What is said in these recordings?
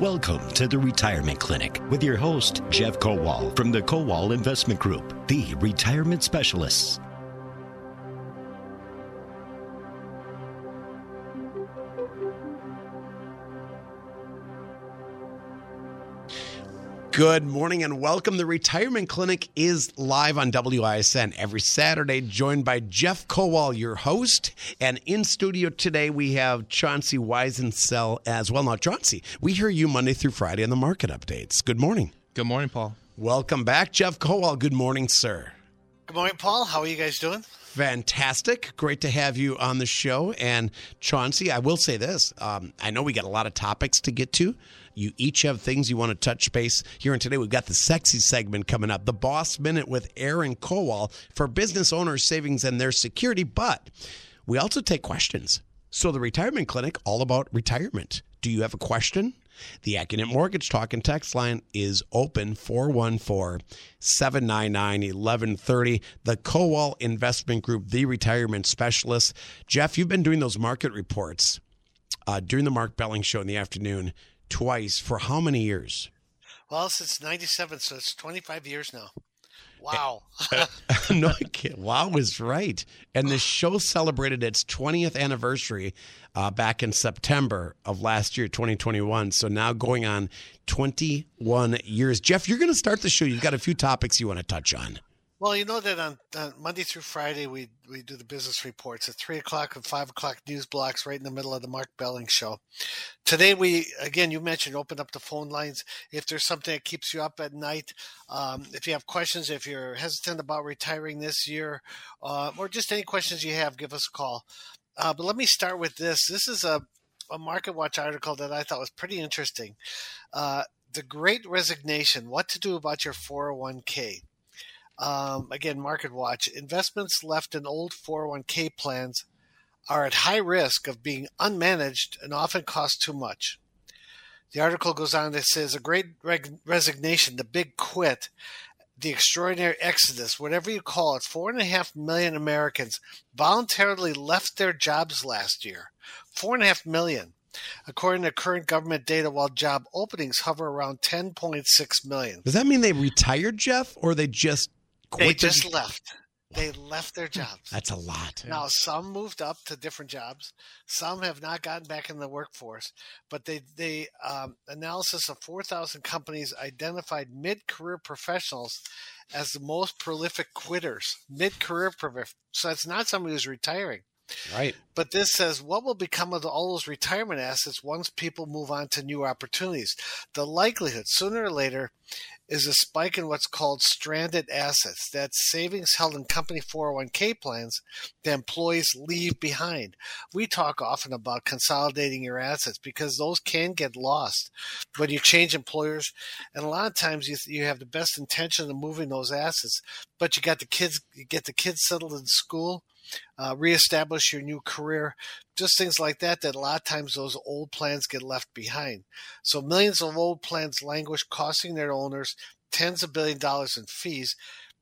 Welcome to the Retirement Clinic with your host, Jeff Kowal from the Kowal Investment Group, the retirement specialists. Good morning and welcome. The Retirement Clinic is live on WISN every Saturday, joined by Jeff Kowal, your host. And in studio today, we have Chauncey Weisensell as well. Now, Chauncey, we hear you Monday through Friday on the market updates. Good morning. Good morning, Paul. Welcome back, Jeff Kowal. Good morning, sir. Good morning, Paul. How are you guys doing? Fantastic. Great to have you on the show. And Chauncey, I will say this um, I know we got a lot of topics to get to. You each have things you want to touch base here. And today we've got the sexy segment coming up the Boss Minute with Aaron Kowal for business owners' savings and their security. But we also take questions. So the retirement clinic, all about retirement. Do you have a question? The Accunet Mortgage Talk and Text line is open 414 799 1130. The Kowal Investment Group, the retirement specialist. Jeff, you've been doing those market reports uh, during the Mark Belling show in the afternoon twice for how many years? Well, since 97, so it's 25 years now. Wow. no, I can't. Wow is right. And the show celebrated its 20th anniversary uh, back in September of last year, 2021. So now going on 21 years. Jeff, you're going to start the show. You've got a few topics you want to touch on. Well, you know that on, on, Monday through Friday we we do the business reports at three o'clock and five o'clock news blocks right in the middle of the Mark Belling show. Today we again you mentioned open up the phone lines if there's something that keeps you up at night. Um, if you have questions, if you're hesitant about retiring this year, uh, or just any questions you have, give us a call. Uh, but let me start with this. This is a a Market Watch article that I thought was pretty interesting. Uh, the Great Resignation: What to do about your 401k. Um, again, Market Watch investments left in old 401k plans are at high risk of being unmanaged and often cost too much. The article goes on to say, a great reg- resignation, the big quit, the extraordinary exodus, whatever you call it, four and a half million Americans voluntarily left their jobs last year. Four and a half million. According to current government data, while job openings hover around 10.6 million. Does that mean they retired, Jeff, or they just quit? They just left. They left their jobs. That's a lot. Now, some moved up to different jobs. Some have not gotten back in the workforce. But they, they um, analysis of 4,000 companies identified mid-career professionals as the most prolific quitters. Mid-career professionals. So it's not somebody who's retiring. Right. But this says what will become of all those retirement assets once people move on to new opportunities? The likelihood, sooner or later, is a spike in what's called stranded assets. That's savings held in company 401k plans that employees leave behind. We talk often about consolidating your assets because those can get lost when you change employers. And a lot of times you, you have the best intention of moving those assets, but you got the kids, you get the kids settled in school uh, reestablish your new career, just things like that. That a lot of times those old plans get left behind. So millions of old plans languish, costing their owners tens of billion dollars in fees.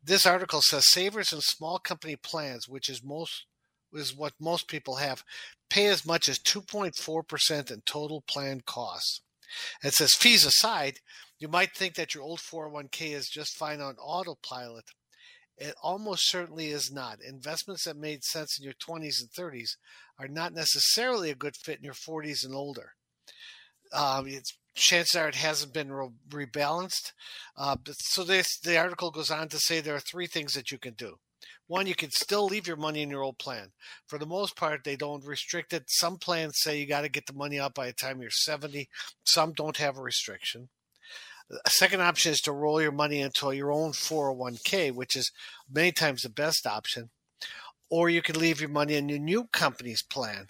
This article says savers and small company plans, which is most is what most people have, pay as much as 2.4% in total plan costs. It says fees aside, you might think that your old 401k is just fine on autopilot, it almost certainly is not. Investments that made sense in your 20s and 30s are not necessarily a good fit in your 40s and older. Um, it's chances are it hasn't been re- rebalanced. Uh, so this, the article goes on to say there are three things that you can do. One, you can still leave your money in your old plan. For the most part, they don't restrict it. Some plans say you got to get the money out by the time you're 70. Some don't have a restriction. A second option is to roll your money into your own 401k, which is many times the best option. Or you can leave your money in your new company's plan.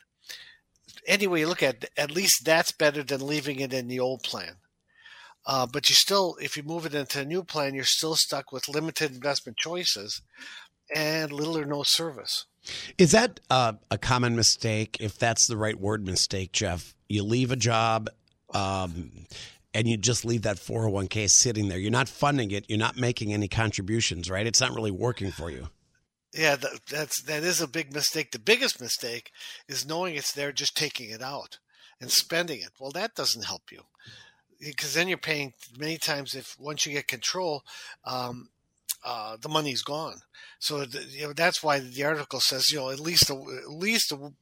Anyway, you look at it, at least that's better than leaving it in the old plan. Uh, but you still, if you move it into a new plan, you're still stuck with limited investment choices and little or no service. Is that uh, a common mistake? If that's the right word, mistake, Jeff. You leave a job, um, and you just leave that 401k sitting there. You're not funding it. You're not making any contributions, right? It's not really working for you. Yeah, that, that's that is a big mistake. The biggest mistake is knowing it's there, just taking it out and spending it. Well, that doesn't help you. because then you're paying many times if once you get control, um, uh, the money's gone. So the, you know that's why the article says you know at least a, at least a,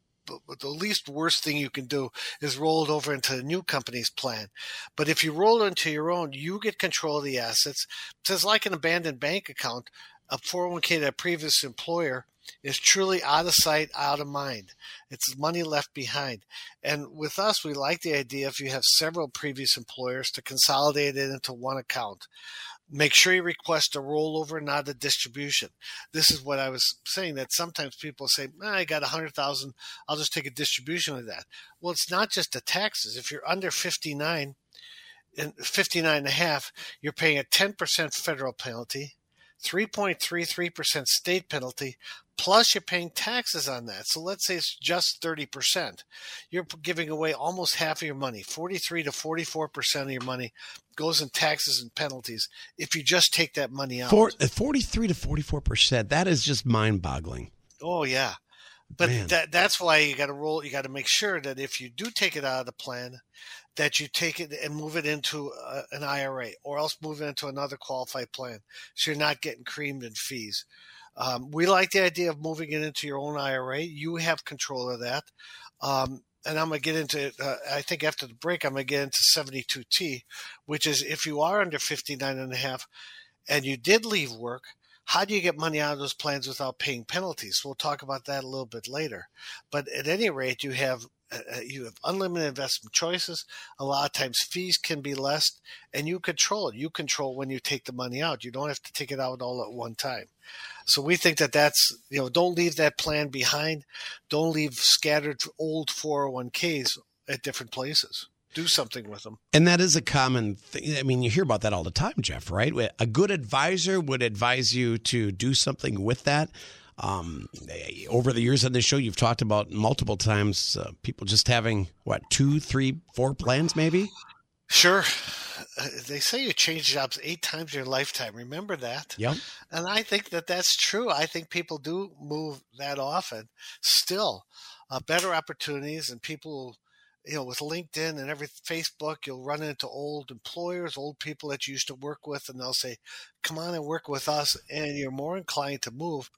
the least worst thing you can do is roll it over into the new company's plan. But if you roll it into your own, you get control of the assets. It's like an abandoned bank account, a 401k that a previous employer is truly out of sight, out of mind. It's money left behind. And with us, we like the idea if you have several previous employers to consolidate it into one account. Make sure you request a rollover, not a distribution. This is what I was saying that sometimes people say, ah, I got a hundred thousand, I'll just take a distribution of that. Well, it's not just the taxes. If you're under 59, and 59 and a half, you're paying a 10% federal penalty, 3.33% state penalty, plus you're paying taxes on that. So let's say it's just 30%. You're giving away almost half of your money. 43 to 44% of your money goes in taxes and penalties if you just take that money out. For, uh, 43 to 44%, that is just mind boggling. Oh, yeah. But that, that's why you got to roll. You got to make sure that if you do take it out of the plan, that you take it and move it into a, an IRA, or else move it into another qualified plan, so you're not getting creamed in fees. Um, we like the idea of moving it into your own IRA. You have control of that. Um, and I'm going to get into, uh, I think after the break, I'm going to get into 72T, which is if you are under 59 and a half and you did leave work, how do you get money out of those plans without paying penalties? We'll talk about that a little bit later. But at any rate, you have uh, uh, you have unlimited investment choices. A lot of times fees can be less and you control it. You control when you take the money out. You don't have to take it out all at one time. So we think that that's, you know, don't leave that plan behind. Don't leave scattered old 401ks at different places. Do something with them. And that is a common thing. I mean, you hear about that all the time, Jeff, right? A good advisor would advise you to do something with that. Um, over the years on this show, you've talked about multiple times uh, people just having what two, three, four plans, maybe. Sure, uh, they say you change jobs eight times in your lifetime. Remember that? Yep. And I think that that's true. I think people do move that often. Still, uh, better opportunities and people you know, with LinkedIn and every Facebook, you'll run into old employers, old people that you used to work with, and they'll say, "Come on and work with us," and you're more inclined to move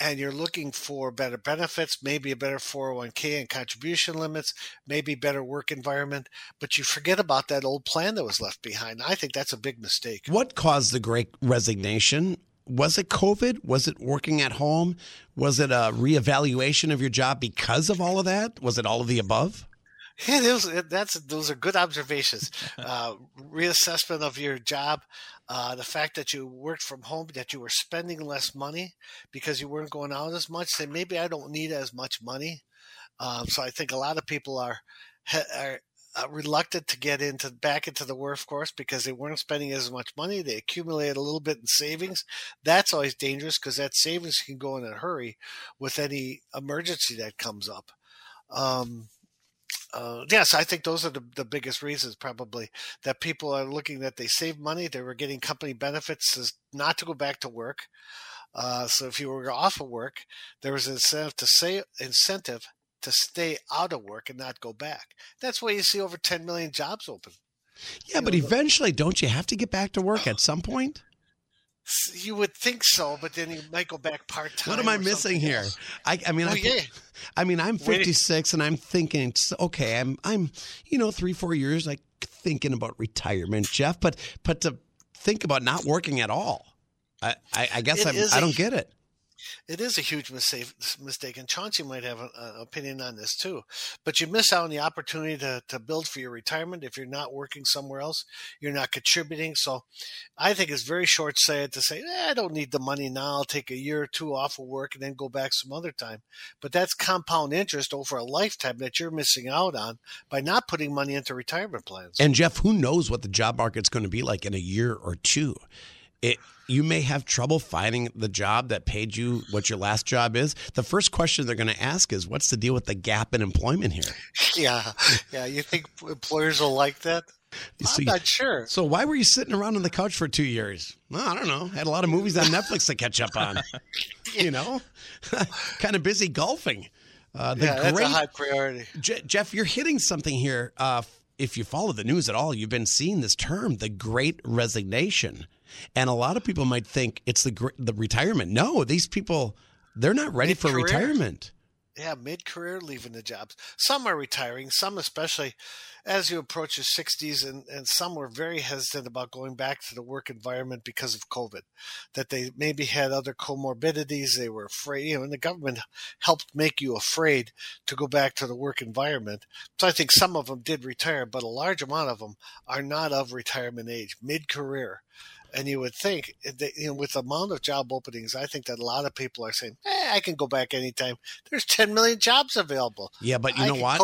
and you're looking for better benefits, maybe a better 401k and contribution limits, maybe better work environment, but you forget about that old plan that was left behind. I think that's a big mistake. What caused the great resignation? Was it COVID? Was it working at home? Was it a reevaluation of your job because of all of that? Was it all of the above? Yeah, those that's those are good observations. Uh, reassessment of your job, uh, the fact that you worked from home, that you were spending less money because you weren't going out as much. Say maybe I don't need as much money. Um, so I think a lot of people are are uh, reluctant to get into back into the workforce because they weren't spending as much money. They accumulated a little bit in savings. That's always dangerous because that savings can go in a hurry with any emergency that comes up. Um, uh, yes, I think those are the, the biggest reasons probably that people are looking that they save money. They were getting company benefits is not to go back to work. Uh, so if you were off of work, there was an incentive to say incentive to stay out of work and not go back. That's why you see over 10 million jobs open. Yeah, you but know, eventually, don't you have to get back to work at some point? You would think so, but then you might go back part time. What am I missing here? I, I, mean, oh, I, yeah. I mean, I'm 56 and I'm thinking, okay, I'm, I'm, you know, three, four years, like thinking about retirement, Jeff. But, but to think about not working at all, I, I, I guess I don't get it it is a huge mistake, and Chauncey might have an opinion on this too. But you miss out on the opportunity to, to build for your retirement if you're not working somewhere else, you're not contributing. So I think it's very short sighted to say, eh, I don't need the money now. I'll take a year or two off of work and then go back some other time. But that's compound interest over a lifetime that you're missing out on by not putting money into retirement plans. And Jeff, who knows what the job market's going to be like in a year or two? It you may have trouble finding the job that paid you what your last job is. The first question they're going to ask is, "What's the deal with the gap in employment here?" Yeah, yeah. You think employers will like that? I'm not sure. So why were you sitting around on the couch for two years? Well, I don't know. Had a lot of movies on Netflix to catch up on. you know, kind of busy golfing. Uh, the yeah, that's great, a high priority. Jeff, you're hitting something here. Uh, if you follow the news at all, you've been seeing this term, the Great Resignation, and a lot of people might think it's the the retirement. No, these people they're not ready for retirement yeah, mid career leaving the jobs. Some are retiring, some especially as you approach your 60s, and, and some were very hesitant about going back to the work environment because of COVID, that they maybe had other comorbidities. They were afraid, you know, and the government helped make you afraid to go back to the work environment. So I think some of them did retire, but a large amount of them are not of retirement age, mid career. And you would think, that, you know, with the amount of job openings, I think that a lot of people are saying, eh, I can go back anytime. There's 10 million jobs available. Yeah, but you I know what?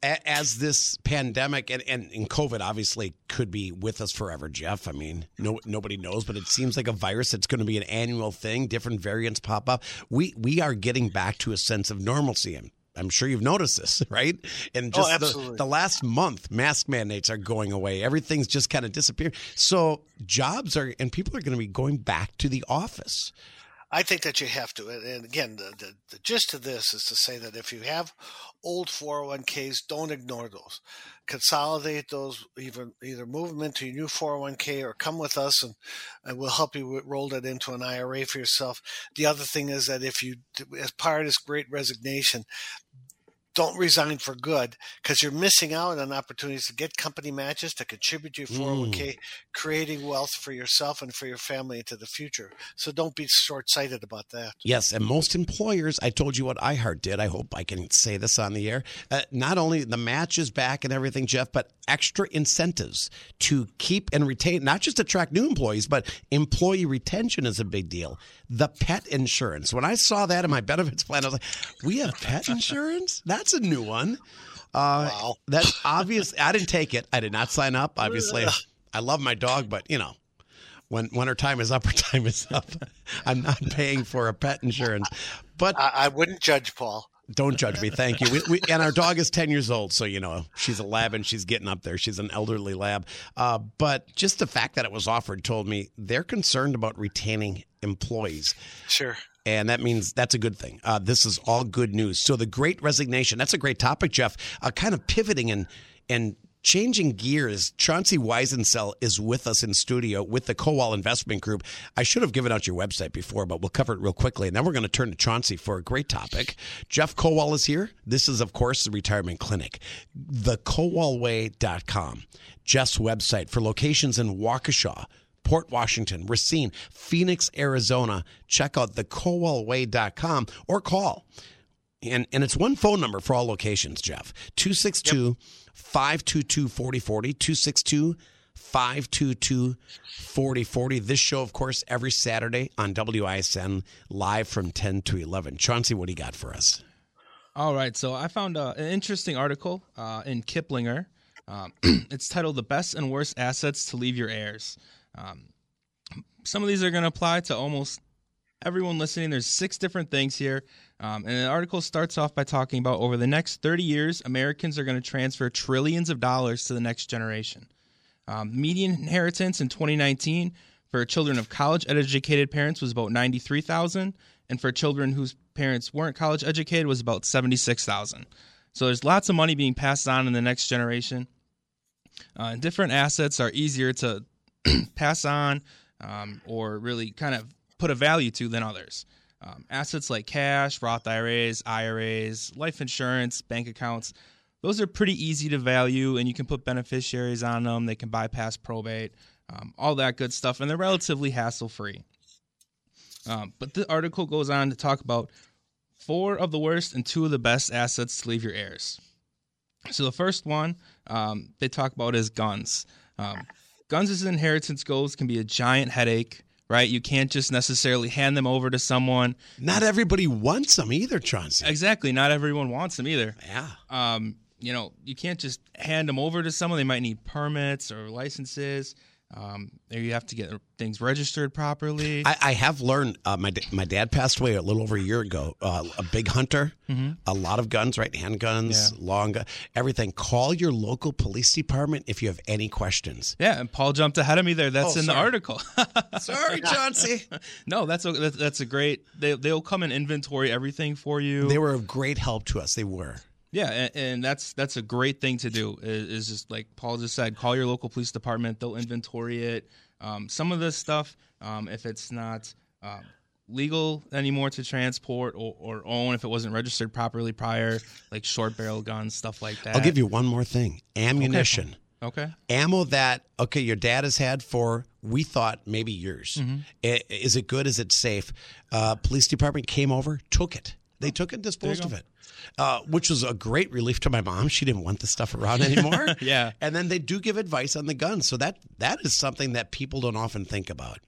As this pandemic and, and, and COVID obviously could be with us forever, Jeff. I mean, no nobody knows, but it seems like a virus that's going to be an annual thing. Different variants pop up. We we are getting back to a sense of normalcy. I'm sure you've noticed this, right? And oh, just oh, the, the, last month, mask mandates are going away. Everything's just kind of disappeared. So jobs are, and people are going to be going back to the office. I think that you have to. And again, the, the, the, gist of this is to say that if you have old 401ks, don't ignore those. Consolidate those, even either move them into your new 401k or come with us and, and we'll help you roll that into an IRA for yourself. The other thing is that if you, as part of this great resignation, don't resign for good because you're missing out on opportunities to get company matches to contribute to your 401k, mm. creating wealth for yourself and for your family into the future. So don't be short sighted about that. Yes. And most employers, I told you what iHeart did. I hope I can say this on the air. Uh, not only the match is back and everything, Jeff, but extra incentives to keep and retain, not just attract new employees, but employee retention is a big deal. The pet insurance. When I saw that in my benefits plan, I was like, we have pet insurance? That's a new one. Uh, wow. That's obvious. I didn't take it. I did not sign up. Obviously, I love my dog, but you know, when when her time is up, her time is up. I'm not paying for a pet insurance. But I, I wouldn't judge Paul. Don't judge me. Thank you. We, we, and our dog is 10 years old. So, you know, she's a lab and she's getting up there. She's an elderly lab. Uh, but just the fact that it was offered told me they're concerned about retaining employees. Sure. And that means that's a good thing. Uh, this is all good news. So, the great resignation, that's a great topic, Jeff. Uh, kind of pivoting and, and Changing gears, Chauncey Weisensell is with us in studio with the Kowal Investment Group. I should have given out your website before, but we'll cover it real quickly. And then we're going to turn to Chauncey for a great topic. Jeff Kowal is here. This is, of course, the retirement clinic. TheKowalWay.com. Jeff's website for locations in Waukesha, Port Washington, Racine, Phoenix, Arizona. Check out thekowalway.com or call. And, and it's one phone number for all locations, Jeff. 262 yep. 522 4040, 262 522 4040. This show, of course, every Saturday on WISN, live from 10 to 11. Chauncey, what do you got for us? All right. So I found uh, an interesting article uh, in Kiplinger. Um, it's titled The Best and Worst Assets to Leave Your Heirs. Um, some of these are going to apply to almost everyone listening. There's six different things here. Um, and the article starts off by talking about over the next 30 years, Americans are going to transfer trillions of dollars to the next generation. Um, median inheritance in 2019 for children of college educated parents was about 93,000, and for children whose parents weren't college educated was about 76,000. So there's lots of money being passed on in the next generation. Uh, different assets are easier to pass on um, or really kind of put a value to than others. Um, assets like cash, Roth IRAs, IRAs, life insurance, bank accounts, those are pretty easy to value, and you can put beneficiaries on them. They can bypass probate, um, all that good stuff, and they're relatively hassle free. Um, but the article goes on to talk about four of the worst and two of the best assets to leave your heirs. So the first one um, they talk about is guns. Um, guns as inheritance goals can be a giant headache right? You can't just necessarily hand them over to someone. Not everybody wants them either, Chauncey. Exactly. Not everyone wants them either. Yeah. Um, you know, you can't just hand them over to someone. They might need permits or licenses. Um, you have to get things registered properly. I, I have learned. Uh, my my dad passed away a little over a year ago. Uh, a big hunter, mm-hmm. a lot of guns, right? Handguns, yeah. long, everything. Call your local police department if you have any questions. Yeah, and Paul jumped ahead of me there. That's oh, in sorry. the article. sorry, Chauncey. no, that's a, that's a great. They they'll come and inventory everything for you. They were of great help to us. They were. Yeah, and, and that's that's a great thing to do. Is, is just like Paul just said, call your local police department. They'll inventory it. Um, some of this stuff, um, if it's not um, legal anymore to transport or, or own, if it wasn't registered properly prior, like short barrel guns, stuff like that. I'll give you one more thing: ammunition. Okay. ammo that okay your dad has had for we thought maybe years Mm-hmm. Is it good is it safe uh, police department came over took it they took it and disposed of it uh, which was a great relief to my mom. She didn't want the stuff around anymore. Yeah. and then they do give advice on the guns. So that that is something that people don't often think about.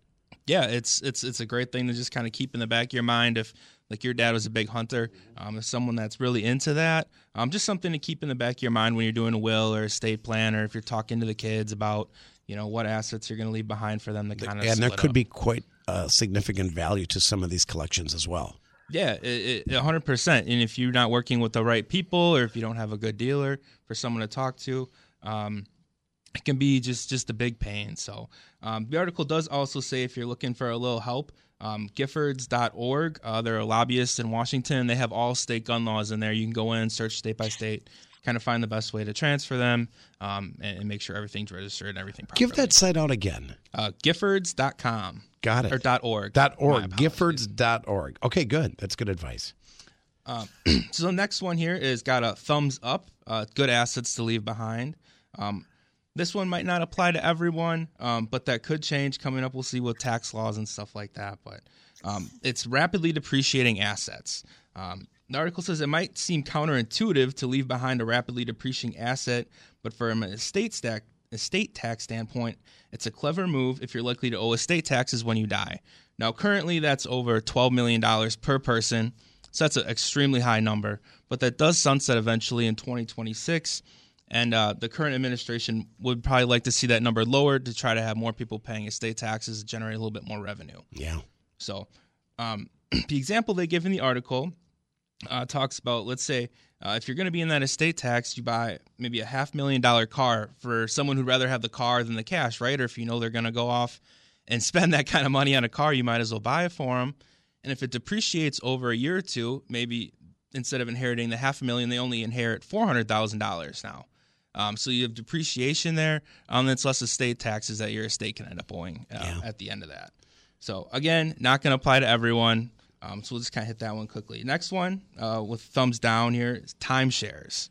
Yeah, it's it's it's a great thing to just kind of keep in the back of your mind if like your dad was a big hunter, um, if someone that's really into that, um, just something to keep in the back of your mind when you're doing a will or estate plan, or if you're talking to the kids about you know what assets you're going to leave behind for them to kind of and there could up. be quite uh, significant value to some of these collections as well Yeah, hundred percent. And if you're not working with the right people, or if you don't have a good dealer for someone to talk to, um, it can be just just a big pain. So um, the article does also say if you're looking for a little help, um, Giffords.org. Uh, they're a lobbyist in Washington. They have all state gun laws in there. You can go in, and search state by state, kind of find the best way to transfer them, um, and, and make sure everything's registered and everything. Properly. give that site out again uh, Giffords.com got it or dot .org. dot org giffords.org okay good that's good advice So the next one here is got a thumbs up. Uh, good assets to leave behind. Um, this one might not apply to everyone, um, but that could change coming up. We'll see with tax laws and stuff like that. But um, it's rapidly depreciating assets. Um, the article says it might seem counterintuitive to leave behind a rapidly depreciating asset, but from an estate stack estate tax standpoint, it's a clever move if you're likely to owe estate taxes when you die. Now, currently, that's over $12 million per person, so that's an extremely high number, but that does sunset eventually in 2026. And uh, the current administration would probably like to see that number lowered to try to have more people paying estate taxes, generate a little bit more revenue. yeah So, um, the example they give in the article uh, talks about, let's say, uh, if you're going to be in that estate tax, you buy maybe a half million dollar car for someone who'd rather have the car than the cash, right? Or if you know they're going to go off and spend that kind of money on a car, you might as well buy it for them. And if it depreciates over a year or two, maybe instead of inheriting the half a million, they only inherit four hundred thousand dollars now. Um, so you have depreciation there, um, and it's less estate taxes that your estate can end up owing uh, Yeah. at the end of that. So again, not going to apply to everyone. Um, so we'll just kind of hit that one quickly. Next one uh, with thumbs down here is timeshares.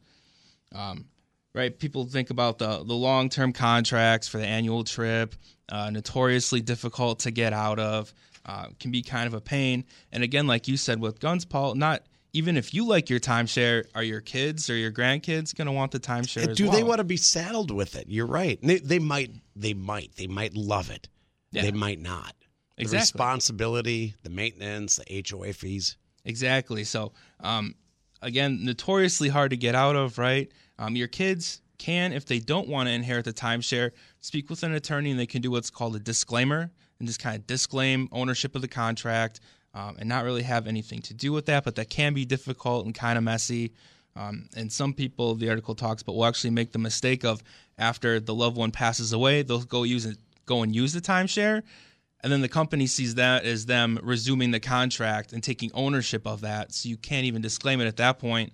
Um, right, people think about the the long term contracts for the annual trip, uh, notoriously difficult to get out of, uh, can be kind of a pain. And again, like you said with guns, Paul, not even if you like your timeshare, are your kids or your grandkids going to want the timeshare? as do they want to be saddled with it? You're right. They, they might. They might. They might love it. Yeah. They might not. The responsibility, the maintenance, the HOA fees. Exactly. So, um, again, notoriously hard to get out of, right? Um, your kids can, if they don't want to inherit the timeshare, speak with an attorney and they can do what's called a disclaimer and just kind of disclaim ownership of the contract um, and not really have anything to do with that. But that can be difficult and kind of messy. Um, and some people, the article talks about, will actually make the mistake of after the loved one passes away, they'll go use it, go and use the timeshare, and then the company sees that as them resuming the contract and taking ownership of that. So you can't even disclaim it at that point,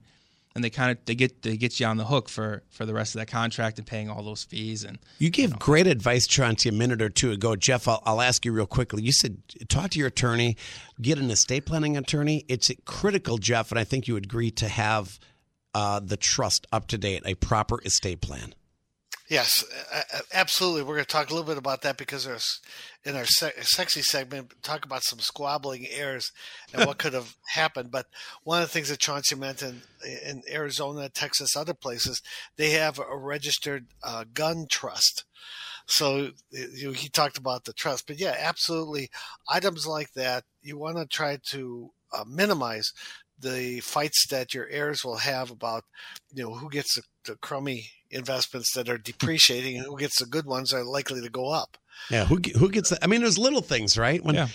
and they kind of they get they get you on the hook for for the rest of that contract and paying all those fees and You gave great advice, Chauncey, a minute or two ago. Jeff, I'll, I'll ask you real quickly. You said talk to your attorney, get an estate planning attorney. It's critical, Jeff, and I think you agree to have uh, the trust up to date, a proper estate plan. Yes, absolutely. We're going to talk a little bit about that because there's in our se- sexy segment talk about some squabbling heirs and what could have happened. But one of the things that Chauncey mentioned in Arizona, Texas, other places, they have a registered uh, gun trust. So you know, he talked about the trust, but yeah, absolutely. Items like that, you want to try to uh, minimize the fights that your heirs will have about, you know, who gets the, the crummy investments that are depreciating and who gets the good ones are likely to go up. Yeah, who who gets? The, I mean, there's little things, right? When Yeah.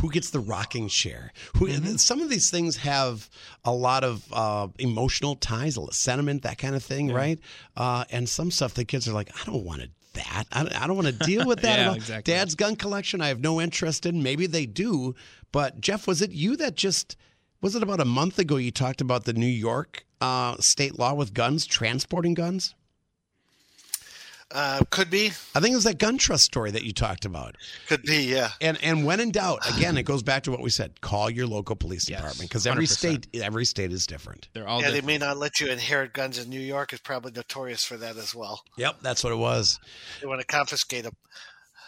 who gets the rocking share? Who some of these things have a lot of uh, emotional ties, a lot sentiment, that kind of thing, right? Uh, and some stuff the kids are like, I don't want to that. I don't, I don't want to deal with that. Yeah, at all. exactly. Dad's gun collection, I have no interest in. Maybe they do, but Jeff, was it you that just? Was it about a month ago you talked about the New York uh, state law with guns, transporting guns? Uh, could be. I think it was that gun trust story that you talked about. Could be, yeah. And and when in doubt, again, it goes back to what we said: call your local police Yes, department because every 100%. state every state is different. They're all yeah, they may not let you inherit guns in New York. Is probably notorious for that as well. Yep, that's what it was. They want to confiscate them.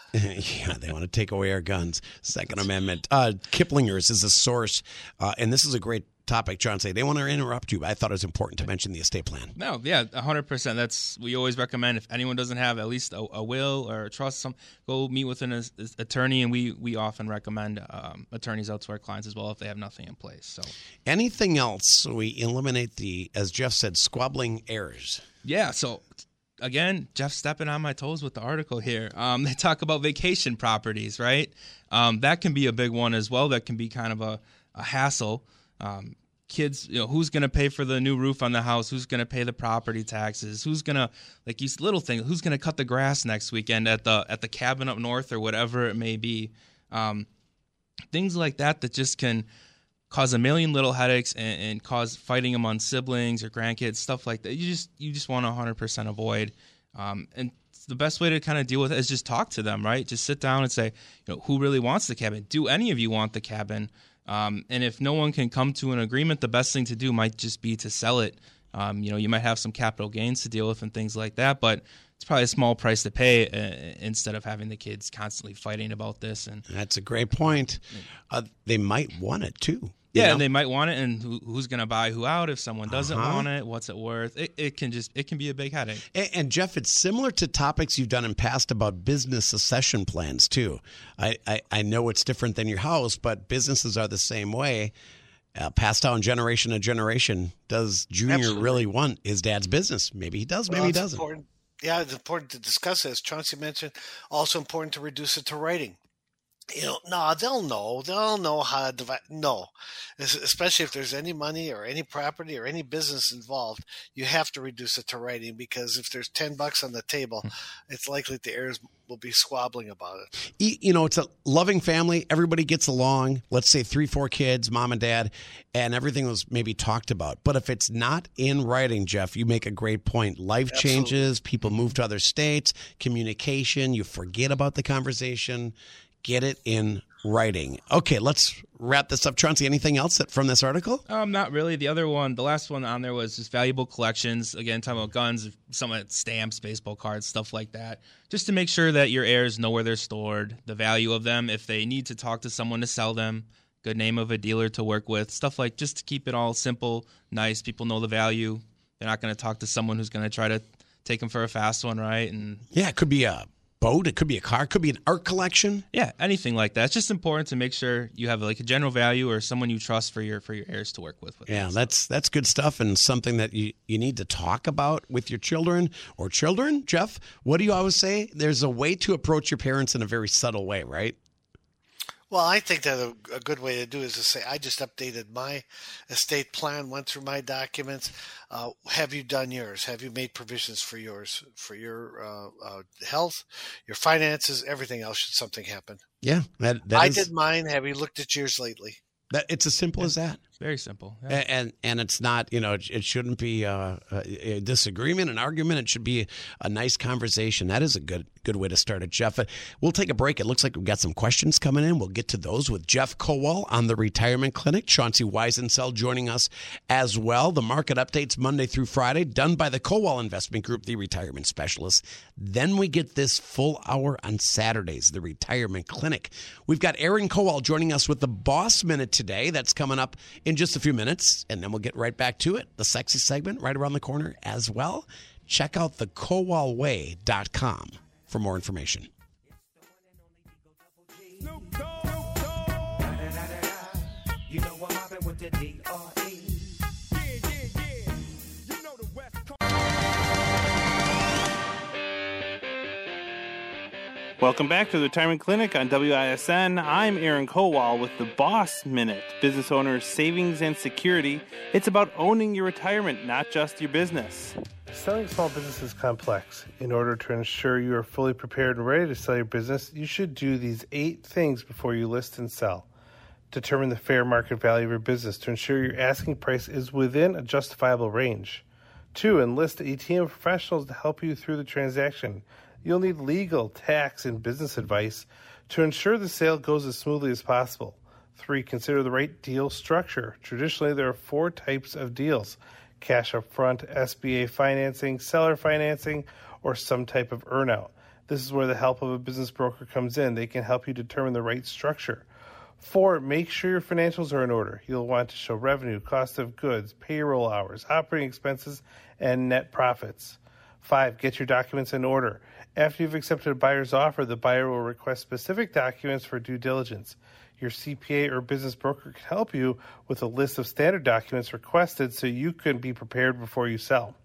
yeah, they want to take away our guns. Second Amendment. Uh, Kiplinger's is a source, uh, and this is a great topic, Chauncey they want to interrupt you, but I thought it was important to mention the estate plan. No, yeah, hundred percent. That's we always recommend if anyone doesn't have at least a, a will or a trust, some go meet with an as- as- attorney, and we we often recommend um, attorneys out to our clients as well if they have nothing in place. So Anything else? So we eliminate the, as Jeff said, squabbling errors. yeah, so again, Jeff stepping on my toes with the article here. Um, they talk about vacation properties, right? Um, that can be a big one as well. That can be kind of a, a hassle. Um, kids, you know, who's going to pay for the new roof on the house? Who's going to pay the property taxes? Who's going to like these little things? Who's going to cut the grass next weekend at the at the cabin up north or whatever it may be? Um, things like that that just can cause a million little headaches and, and cause fighting among siblings or grandkids, stuff like that. You just you just want to 100% avoid. Um, and the best way to kind of deal with it is just talk to them, right? Just sit down and say, you know, who really wants the cabin? Do any of you want the cabin? Um, and if no one can come to an agreement, the best thing to do might just be to sell it. Um, you know, you might have some capital gains to deal with and things like that, but it's probably a small price to pay uh, instead of having the kids constantly fighting about this and That's a great point. Uh, they might want it too. You Yeah, know? and they might want it, and who, who's going to buy who out if someone doesn't Uh-huh. want it? What's it worth? It, it can just it can be a big headache. And, and Jeff, it's similar to topics you've done in past about business succession plans too. I, I, I know it's different than your house, but businesses are the same way. Uh, passed down generation to generation. Does Junior Absolutely. really want his dad's business? Maybe he does. Maybe Well, he doesn't. important- Yeah, it's important to discuss it, as Chauncey mentioned. Also important to reduce it to writing. You know, no, they'll know. They'll know how to divide. No, especially if there's any money or any property or any business involved, you have to reduce it to writing because if there's ten bucks on the table, hmm. it's likely the heirs will be squabbling about it. You know, it's a loving family. Everybody gets along. Let's say three, four kids, mom and dad, and everything was maybe talked about. But if it's not in writing, Jeff, you make a great point. Life Absolutely. changes, people move to other states, communication, you forget about the conversation. Get it in writing. Okay, let's wrap this up. Chauncey, anything else that, from this article? Um, not really. The other one, the last one on there was just valuable collections. Again, talking about guns, some of it, stamps, baseball cards, stuff like that. Just to make sure that your heirs know where they're stored, the value of them, if they need to talk to someone to sell them, good name of a dealer to work with, stuff like just to keep it all simple, nice. People know the value. They're not going to talk to someone who's going to try to take them for a fast one, right? And Yeah, it could be a boat, it could be a car, it could be an art collection. yeah, anything like that. It's just important to make sure you have like a general value or someone you trust for your for your heirs to work with. with Yeah, this. that's that's good stuff and something that you, you need to talk about with your children or children. Jeff, what do you always say? There's a way to approach your parents in a very subtle way, right? Well, I think that a, a good way to do is to say, I just updated my estate plan, went through my documents. Uh, have you done yours? Have you made provisions for yours, for your uh, uh, health, your finances, everything else should something happen? Yeah, that, that I is- did mine. Have you looked at yours lately? that it's as simple as that. Very simple. Yeah. And and it's not you know it, it shouldn't be a, a, a disagreement, an argument. It should be a nice conversation. That is a good good way to start it, Jeff. Uh, We'll take a break. It looks like we've got some questions coming in. We'll get to those with Jeff Kowal on the Retirement Clinic. Chauncey Weisensell joining us as well. The market updates Monday through Friday, done by the Kowal Investment Group, the retirement specialist. Then we get this full hour on Saturdays, the Retirement Clinic. We've got Aaron Kowal joining us with the Boss Minute today. That's coming up in just a few minutes, and then we'll get right back to it. The sexy segment right around the corner as well. Check out the kowalway.com for more information. Welcome back to the Retirement Clinic on WISN. I'm Aaron Kowal with the Boss Minute, business owner's savings and security. It's about owning your retirement, not just your business. Selling small business is complex. In order to ensure you are fully prepared and ready to sell your business, you should do these eight things before you list and sell. Determine the fair market value of your business to ensure your asking price is within a justifiable range. Two, enlist a team of professionals to help you through the transaction. You'll need legal, tax, and business advice to ensure the sale goes as smoothly as possible. Three, consider the right deal structure. Traditionally, there are four types of deals cash up front, SBA financing, seller financing, or some type of earnout. This is where the help of a business broker comes in. They can help you determine the right structure. Four, make sure your financials are in order. You'll want to show revenue, cost of goods, payroll hours, operating expenses, and net profits. Five, get your documents in order. After you've accepted a buyer's offer, the buyer will request specific documents for due diligence. Your CPA or business broker can help you with a list of standard documents requested so you can be prepared before you sell.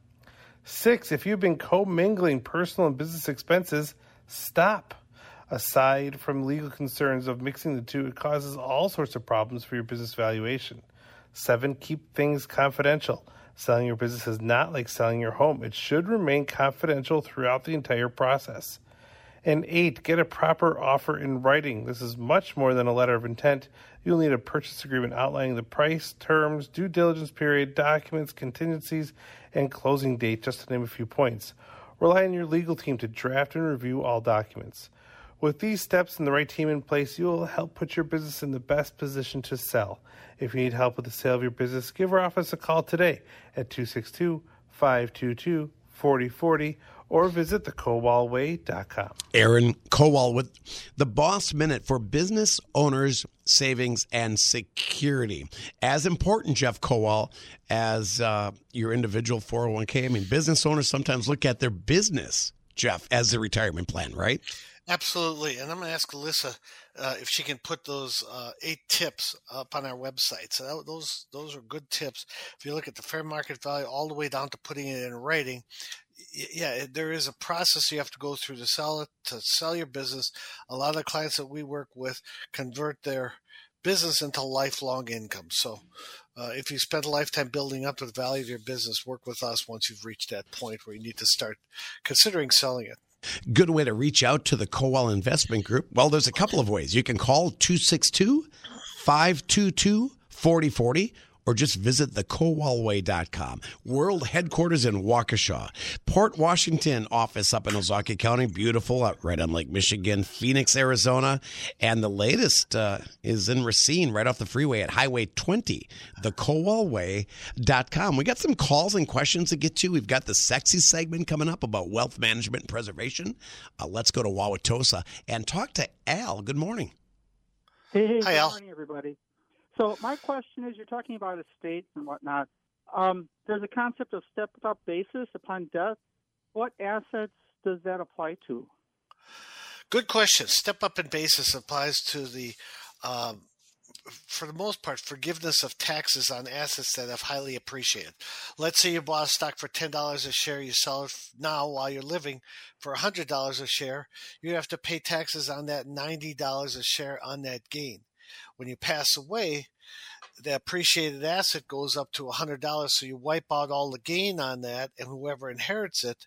Six, if you've been commingling personal and business expenses, stop. Aside from legal concerns of mixing the two, it causes all sorts of problems for your business valuation. Seven, keep things confidential. Selling your business is not like selling your home. It should remain confidential throughout the entire process. And eight, get a proper offer in writing. This is much more than a letter of intent. You'll need a purchase agreement outlining the price, terms, due diligence period, documents, contingencies, and closing date, just to name a few points. Rely on your legal team to draft and review all documents. With these steps and the right team in place, you will help put your business in the best position to sell. If you need help with the sale of your business, give our office a call today at 262 522 4040 or visit thekowalway.com. Aaron Kowal with the Boss Minute for business owners, savings, and security. As important, Jeff Kowal, as uh, your individual 401k. I mean, business owners sometimes look at their business, Jeff, as a retirement plan, right? Absolutely. And I'm going to ask Alyssa uh, if she can put those uh, eight tips up on our website. So that, those those are good tips. If you look at the fair market value all the way down to putting it in writing, yeah, there is a process you have to go through to sell it, to sell your business. A lot of the clients that we work with convert their business into lifelong income. So, uh, if you spend a lifetime building up the value of your business, work with us once you've reached that point where you need to start considering selling it. Good way to reach out to the Kowal Investment Group. Well, there's a couple of ways. You can call 262 522 4040 or just visit thekowalway.com. World headquarters in Waukesha. Port Washington office up in Ozaukee County. Beautiful, right on Lake Michigan. Phoenix, Arizona. And the latest uh, is in Racine, right off the freeway at Highway 20. Thekowalway.com. We got some calls and questions to get to. We've got the sexy segment coming up about wealth management and preservation. Uh, let's go to Wauwatosa and talk to Al. Good morning. Hey, hey, Hi, good Al. morning, everybody. So my question is, you're talking about estates and whatnot. Um, there's a concept of step-up basis upon death. What assets does that apply to? Good question. Step up in basis applies to the, um, for the most part, forgiveness of taxes on assets that have highly appreciated. Let's say you bought a stock for ten dollars a share, you sell it now while you're living for hundred dollars a share. You have to pay taxes on that ninety dollars a share on that gain. When you pass away, the appreciated asset goes up to hundred dollars, so you wipe out all the gain on that, and whoever inherits it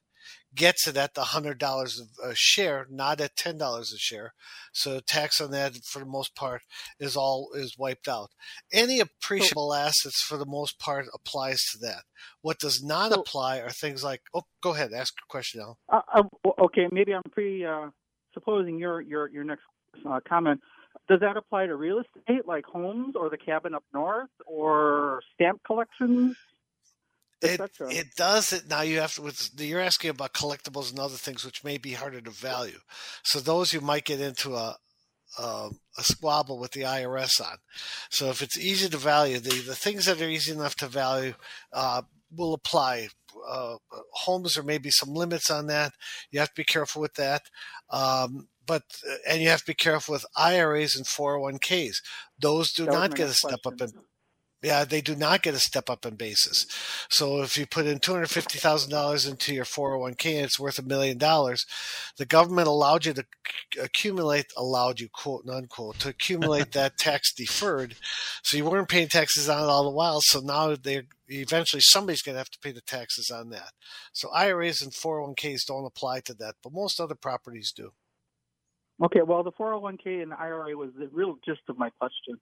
gets it at the hundred dollars a share, not at ten dollars a share. So tax on that, for the most part, is all is wiped out. Any appreciable assets, for the most part, applies to that. What does not So- apply are things like. Oh, go ahead, ask your question now. Uh, uh, okay, maybe I'm pre uh, supposing your your your next uh, comment. Does that apply to real estate, like homes or the cabin up north, or stamp collections? It, it does it now. You have to. With, you're asking about collectibles and other things, which may be harder to value. So those you might get into a um, a squabble with the IRS on. So if it's easy to value, the the things that are easy enough to value uh, will apply. Uh, homes, there may be some limits on that. You have to be careful with that. Um, but and you have to be careful with IRAs and 401ks. Those do That not get a step up in. Yeah, they do not get a step up in basis. So if you put in two hundred fifty thousand dollars into your four hundred one k and it's worth a million dollars, the government allowed you to accumulate, allowed you quote and unquote to accumulate that tax deferred. So you weren't paying taxes on it all the while. So now they eventually somebody's going to have to pay the taxes on that. So IRAs and four hundred one ks don't apply to that, but most other properties do. Okay, well, the 401k and the IRA was the real gist of my question.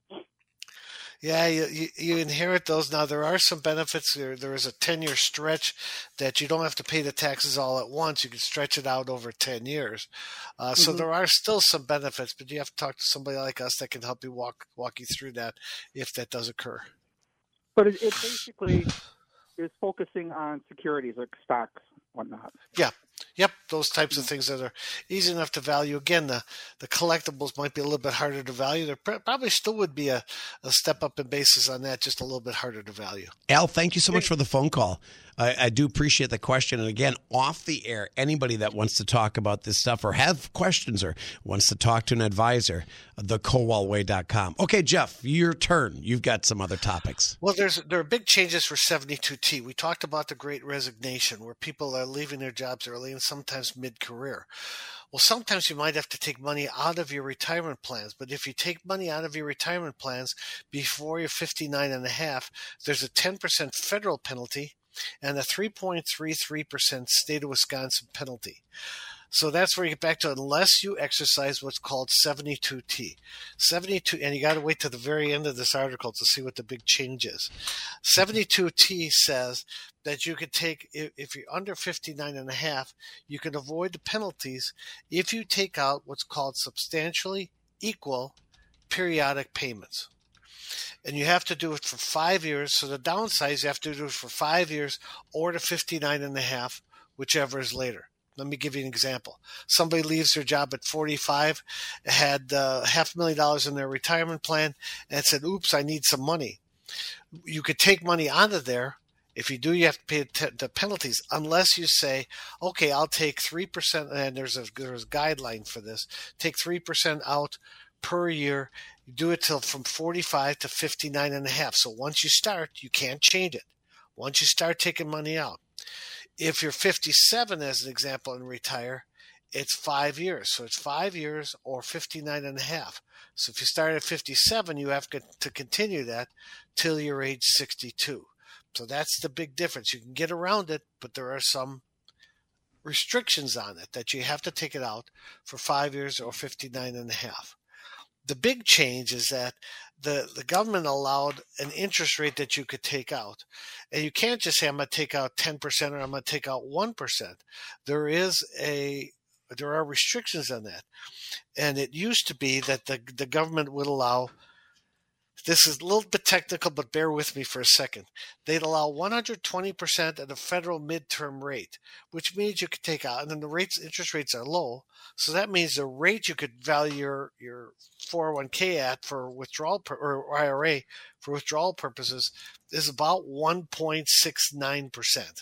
Yeah, you, you, you inherit those. Now there are some benefits. There there is a ten year stretch that you don't have to pay the taxes all at once. You can stretch it out over ten years. Uh, So Mhm. there are still some benefits, but you have to talk to somebody like us that can help you walk walk you through that if that does occur. But it, it basically is focusing on securities like stocks, whatnot. Yep, those types of mm. things that are easy enough to value. Again, the, the collectibles might be a little bit harder to value. There pr- probably still would be a, a step up in basis on that, just a little bit harder to value. Al, thank you so much for the phone call. I, I do appreciate the question. And again, off the air, anybody that wants to talk about this stuff or have questions or wants to talk to an advisor, thekowalway.com. Okay, Jeff, your turn. You've got some other topics. Well, there's there are big changes for 72T. We talked about the Great Resignation, where people are leaving their jobs early and sometimes mid-career. Well, sometimes you might have to take money out of your retirement plans, but if you take money out of your retirement plans before you're 59 and a half, there's a 10% federal penalty and a 3.33% state of Wisconsin penalty. So that's where you get back to unless you exercise what's called 72T. 72, and you got to wait to the very end of this article to see what the big change is. 72T says that you could take, if, you're under 59 and a half, you can avoid the penalties if you take out what's called substantially equal periodic payments. And you have to do it for five years. So the downside you have to do it for five years or to 59 and a half, whichever is later. Let me give you an example. Somebody leaves their job at 45, had uh, half a million dollars in their retirement plan, and said, "Oops, I need some money." You could take money out of there. If you do, you have to pay the penalties, unless you say, "Okay, I'll take three percent." And there's a there's a guideline for this. Take three percent out per year. You do it till from 45 to 59 and a half. So once you start, you can't change it. Once you start taking money out if you're 57 as an example and retire it's five years. So it's five years or 59 and a half. So if you start at 57 you have to continue that till you're age 62 so that's the big difference. You can get around it but there are some restrictions on it that you have to take it out for five years or 59 and a half the big change is that the, the government allowed an interest rate that you could take out. And you can't just say, I'm going to take out 10% or I'm going to take out 1%. There is a, there are restrictions on that. And it used to be that the, the government would allow, this is a little bit technical, but bear with me for a second. They'd allow 120% at a federal midterm rate, which means you could take out, and then the rates, interest rates are low. So that means the rate you could value your, your 401k at for withdrawal or IRA for withdrawal purposes is about 1.69%.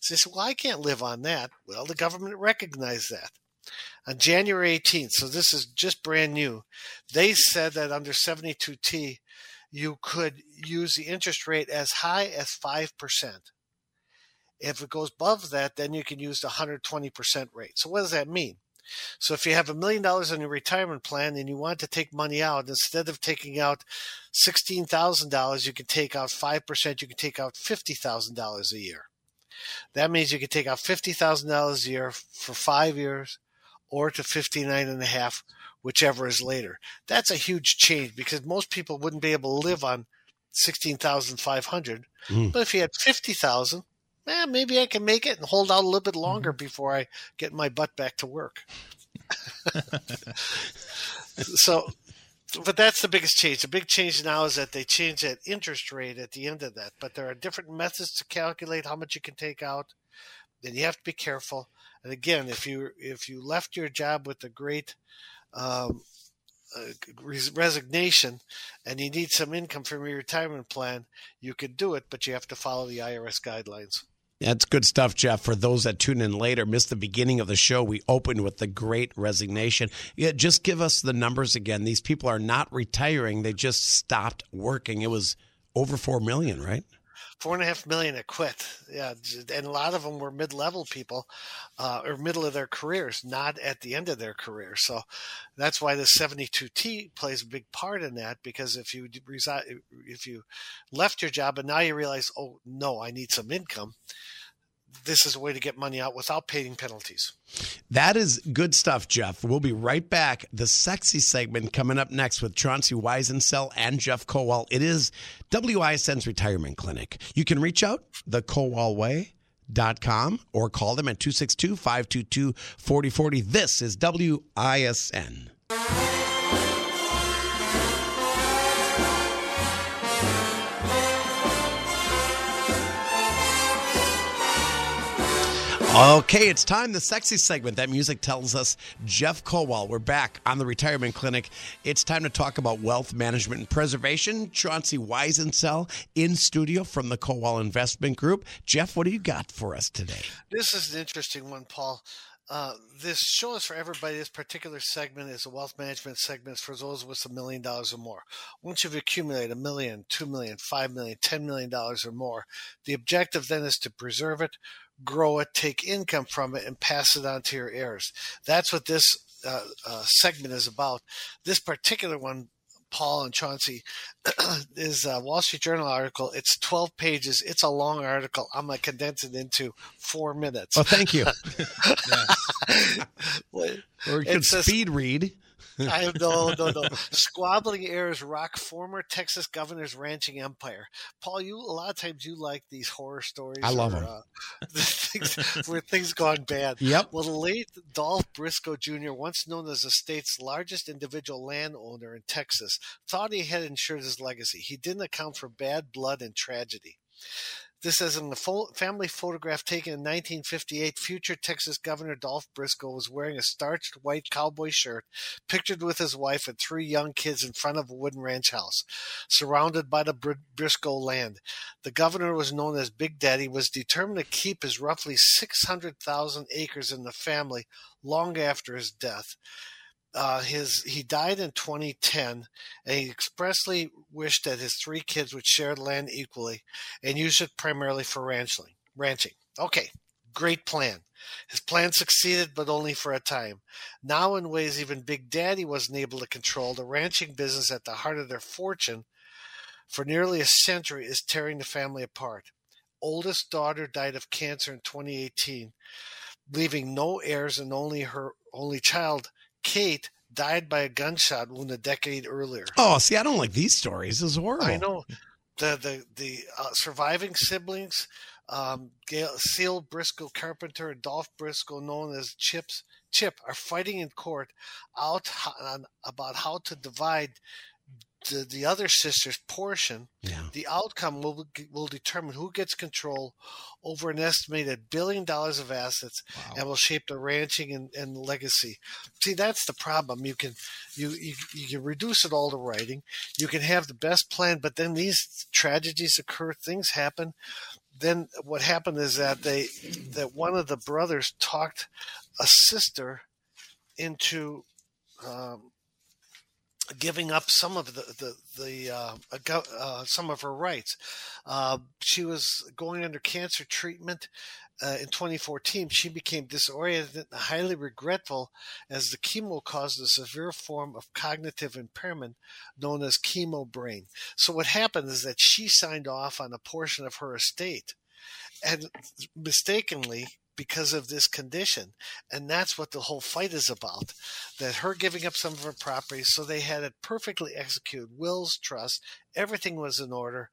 So you say, well, I can't live on that. Well, the government recognized that. On January 18th, so this is just brand new, they said that under 72T, you could use the interest rate as high as 5%. If it goes above that, then you can use the 120% rate. So what does that mean? So if you have a million dollars in your retirement plan and you want to take money out, instead of taking out sixteen thousand dollars, you can take out five percent. You can take out fifty thousand dollars a year. That means you can take out fifty thousand dollars a year for five years, or to fifty nine and a half, whichever is later. That's a huge change because most people wouldn't be able to live on sixteen thousand five hundred. Mm. But if you had fifty thousand, eh, maybe I can make it and hold out a little bit longer before I get my butt back to work. so, but that's the biggest change. The big change now is that they change that interest rate at the end of that. But there are different methods to calculate how much you can take out. Then you have to be careful. And again, if you if you left your job with a great um, uh, resignation and you need some income from your retirement plan, you could do it, but you have to follow the IRS guidelines. That's good stuff, Jeff. For those that tune in later, missed the beginning of the show, we opened with the great resignation. Yeah, just give us the numbers again. These people are not retiring, they just stopped working. It was over 4 million, right? Four and a half million that quit. Yeah. And a lot of them were mid level people uh, or middle of their careers, not at the end of their career. So that's why the 72T plays a big part in that because if you reside, if you left your job and now you realize, oh, no, I need some income this is a way to get money out without paying penalties. That is good stuff, Jeff. We'll be right back. The sexy segment coming up next with Chauncey Weisensell and Jeff Kowal. It is WISN's retirement clinic. You can reach out the Kowal way. Dot com or call them at 262 522 4040. This is WISN. Okay, it's time. The sexy segment. That music tells us Jeff Kowal. We're back on the retirement clinic. It's time to talk about wealth management and preservation. Chauncey Weisensell in studio from the Kowal Investment Group. Jeff, what do you got for us today? This is an interesting one, Paul. Uh, this show is for everybody. This particular segment is a wealth management segment for those with a million dollars or more. Once you've accumulated a million, two million, five million, ten million dollars or more, the objective then is to preserve it, grow it, take income from it, and pass it on to your heirs. That's what this uh, uh, segment is about. This particular one, Paul and Chauncey, is a Wall Street Journal article. It's 12 pages. It's a long article. I'm going to condense it into four minutes. Oh, thank you. Or you says- speed read. I have no, no, no. Squabbling heirs rock former Texas governor's ranching empire. Paul, you a lot of times you like these horror stories. I love them. Uh, things, where things gone bad. Yep. Well, the late Dolph Briscoe Jr., once known as the state's largest individual landowner in Texas, thought he had insured his legacy. He didn't account for bad blood and tragedy. This is in the family photograph taken in 1958. Future Texas Governor Dolph Briscoe was wearing a starched white cowboy shirt, pictured with his wife and three young kids in front of a wooden ranch house, surrounded by the Br- Briscoe land. The governor was known as Big Daddy, was determined to keep his roughly 600,000 acres in the family long after his death. Uh, his he died in 2010, and he expressly wished that his three kids would share the land equally and use it primarily for ranching. Ranching. Okay, great plan. His plan succeeded, but only for a time. Now, in ways even Big Daddy wasn't able to control, the ranching business at the heart of their fortune for nearly a century is tearing the family apart. Oldest daughter died of cancer in 2018, leaving no heirs, and only her only child, Kate, died by a gunshot wound a decade earlier. Oh, see, I don't like these stories. This is horrible. I know the the the uh, surviving siblings, um, Gail, Cele Briscoe Carpenter and Dolph Briscoe, known as Chips Chip, are fighting in court out on, about how to divide the, the other sister's portion. Yeah. The outcome will will determine who gets control over an estimated billion dollars of assets and will shape the ranching and, and legacy. See, that's the problem. You can you, you you can reduce it all to writing. You can have the best plan, but then these tragedies occur, things happen. Then what happened is that they that one of the brothers talked a sister into um, giving up some of the the, the uh, uh, some of her rights. Uh, she was going under cancer treatment. Uh, in 2014, she became disoriented and highly regretful as the chemo caused a severe form of cognitive impairment known as chemo brain. So, what happened is that she signed off on a portion of her estate and mistakenly because of this condition. And that's what the whole fight is about. That her giving up some of her property, so they had it perfectly executed wills, trust, everything was in order.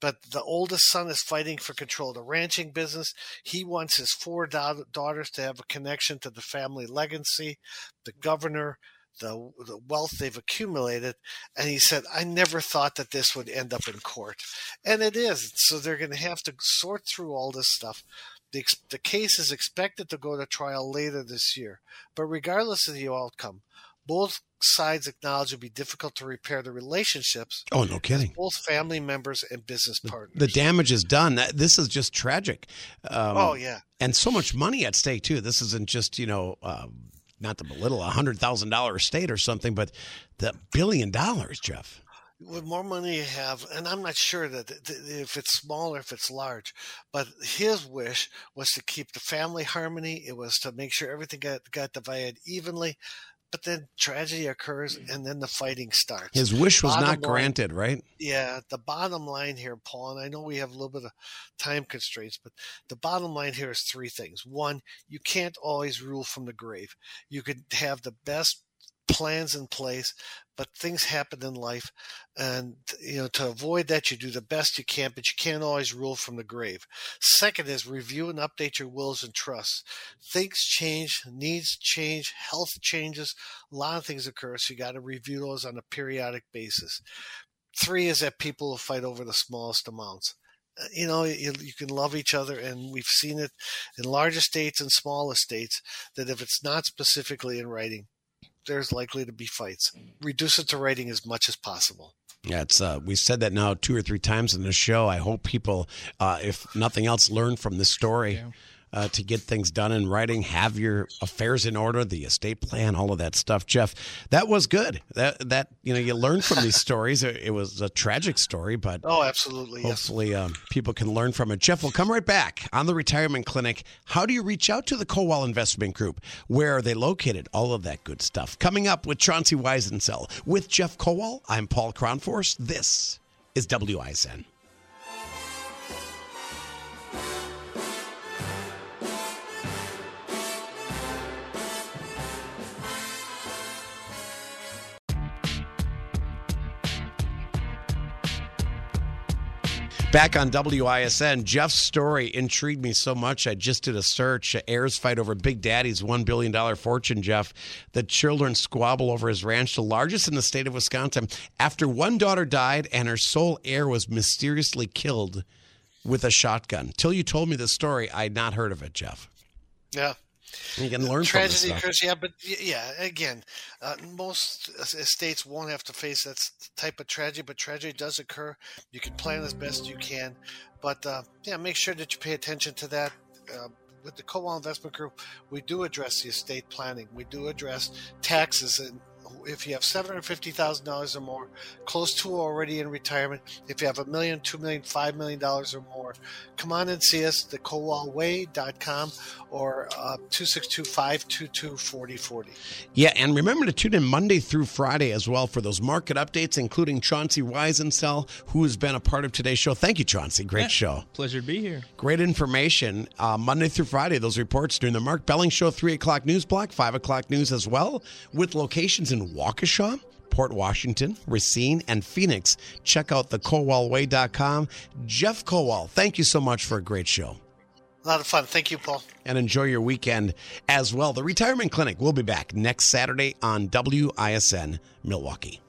But the oldest son is fighting for control of the ranching business. He wants his four da- daughters to have a connection to the family legacy, the governor, the, the wealth they've accumulated. And he said, I never thought that this would end up in court. And it is. So they're going to have to sort through all this stuff. The, ex- the case is expected to go to trial later this year. But regardless of the outcome, both sides acknowledge it would be difficult to repair the relationships. Oh, no kidding. Both family members and business partners. The damage is done. This is just tragic. Um, Oh, yeah. And so much money at stake, too. This isn't just, you know, uh, not to belittle a $100,000 estate or something, but the billion dollars, Jeff. With more money you have, and I'm not sure that th- th- if it's small or if it's large, but his wish was to keep the family harmony. It was to make sure everything got, got divided evenly. but then tragedy occurs and then the fighting starts. His wish was Bottom not line- granted, right? Yeah, the bottom line here, Paul, and I know we have a little bit of time constraints, but the bottom line here is three things. One, you can't always rule from the grave. You could have the best plans in place, but things happen in life, and you know to avoid that, you do the best you can, but you can't always rule from the grave. Second is review and update your wills and trusts. Things change, needs change, health changes, a lot of things occur, so you got to review those on a periodic basis. Three is that people will fight over the smallest amounts. Uh, You know, you, you can love each other, and we've seen it in large estates and small estates that if it's not specifically in writing, there's likely to be fights. Reduce it to writing as much as possible. Yeah, it's uh, we said that now two or three times in the show. I hope people, uh, if nothing else, learn from this story. Uh, to get things done in writing, have your affairs in order, the estate plan, all of that stuff. Jeff, that was good. That that you know you learn from these stories. It, it was a tragic story, but Oh, absolutely. Yes. hopefully um, people can learn from it. Jeff, we'll come right back on the retirement clinic. How do you reach out to the Kowal Investment Group? Where are they located? All of that good stuff. Coming up with Chauncey Weisensell. With Jeff Kowal, I'm Paul Kronforce. This is WISN. Back on WISN, Jeff's story intrigued me so much. I just did a search. Heirs fight over Big Daddy's $1 billion fortune, Jeff. The children squabble over his ranch, the largest in the state of Wisconsin. After one daughter died and her sole heir was mysteriously killed with a shotgun. Till you told me the story, I'd not heard of it, Jeff. Yeah. You can learn from this Tragedy occurs, yeah, but yeah, again, uh, most estates won't have to face that type of tragedy, but tragedy does occur. You can plan as best you can, but uh, yeah, make sure that you pay attention to that. Uh, with the Kowal Investment Group, we do address the estate planning. We do address taxes, and if you have seven hundred fifty thousand dollars or more, close to already in retirement, if you have a million, two million, five million dollars or more, come on and see us, thekowalway.com or uh, 262-522-4040. Yeah, and remember to tune in Monday through Friday as well for those market updates, including Chauncey Weisensell, who has been a part of today's show. Thank you, Chauncey. Great Yeah. show. Pleasure to be here. Great information. Uh, Monday through Friday, those reports during the Mark Belling Show, 3 o'clock news block, 5 o'clock news as well, with locations in Waukesha, Port Washington, Racine, and Phoenix. Check out thekowalway.com. Jeff Kowal, thank you so much for a great show. A lot of fun. Thank you, Paul. And enjoy your weekend as well. The Retirement Clinic will be back next Saturday on WISN Milwaukee.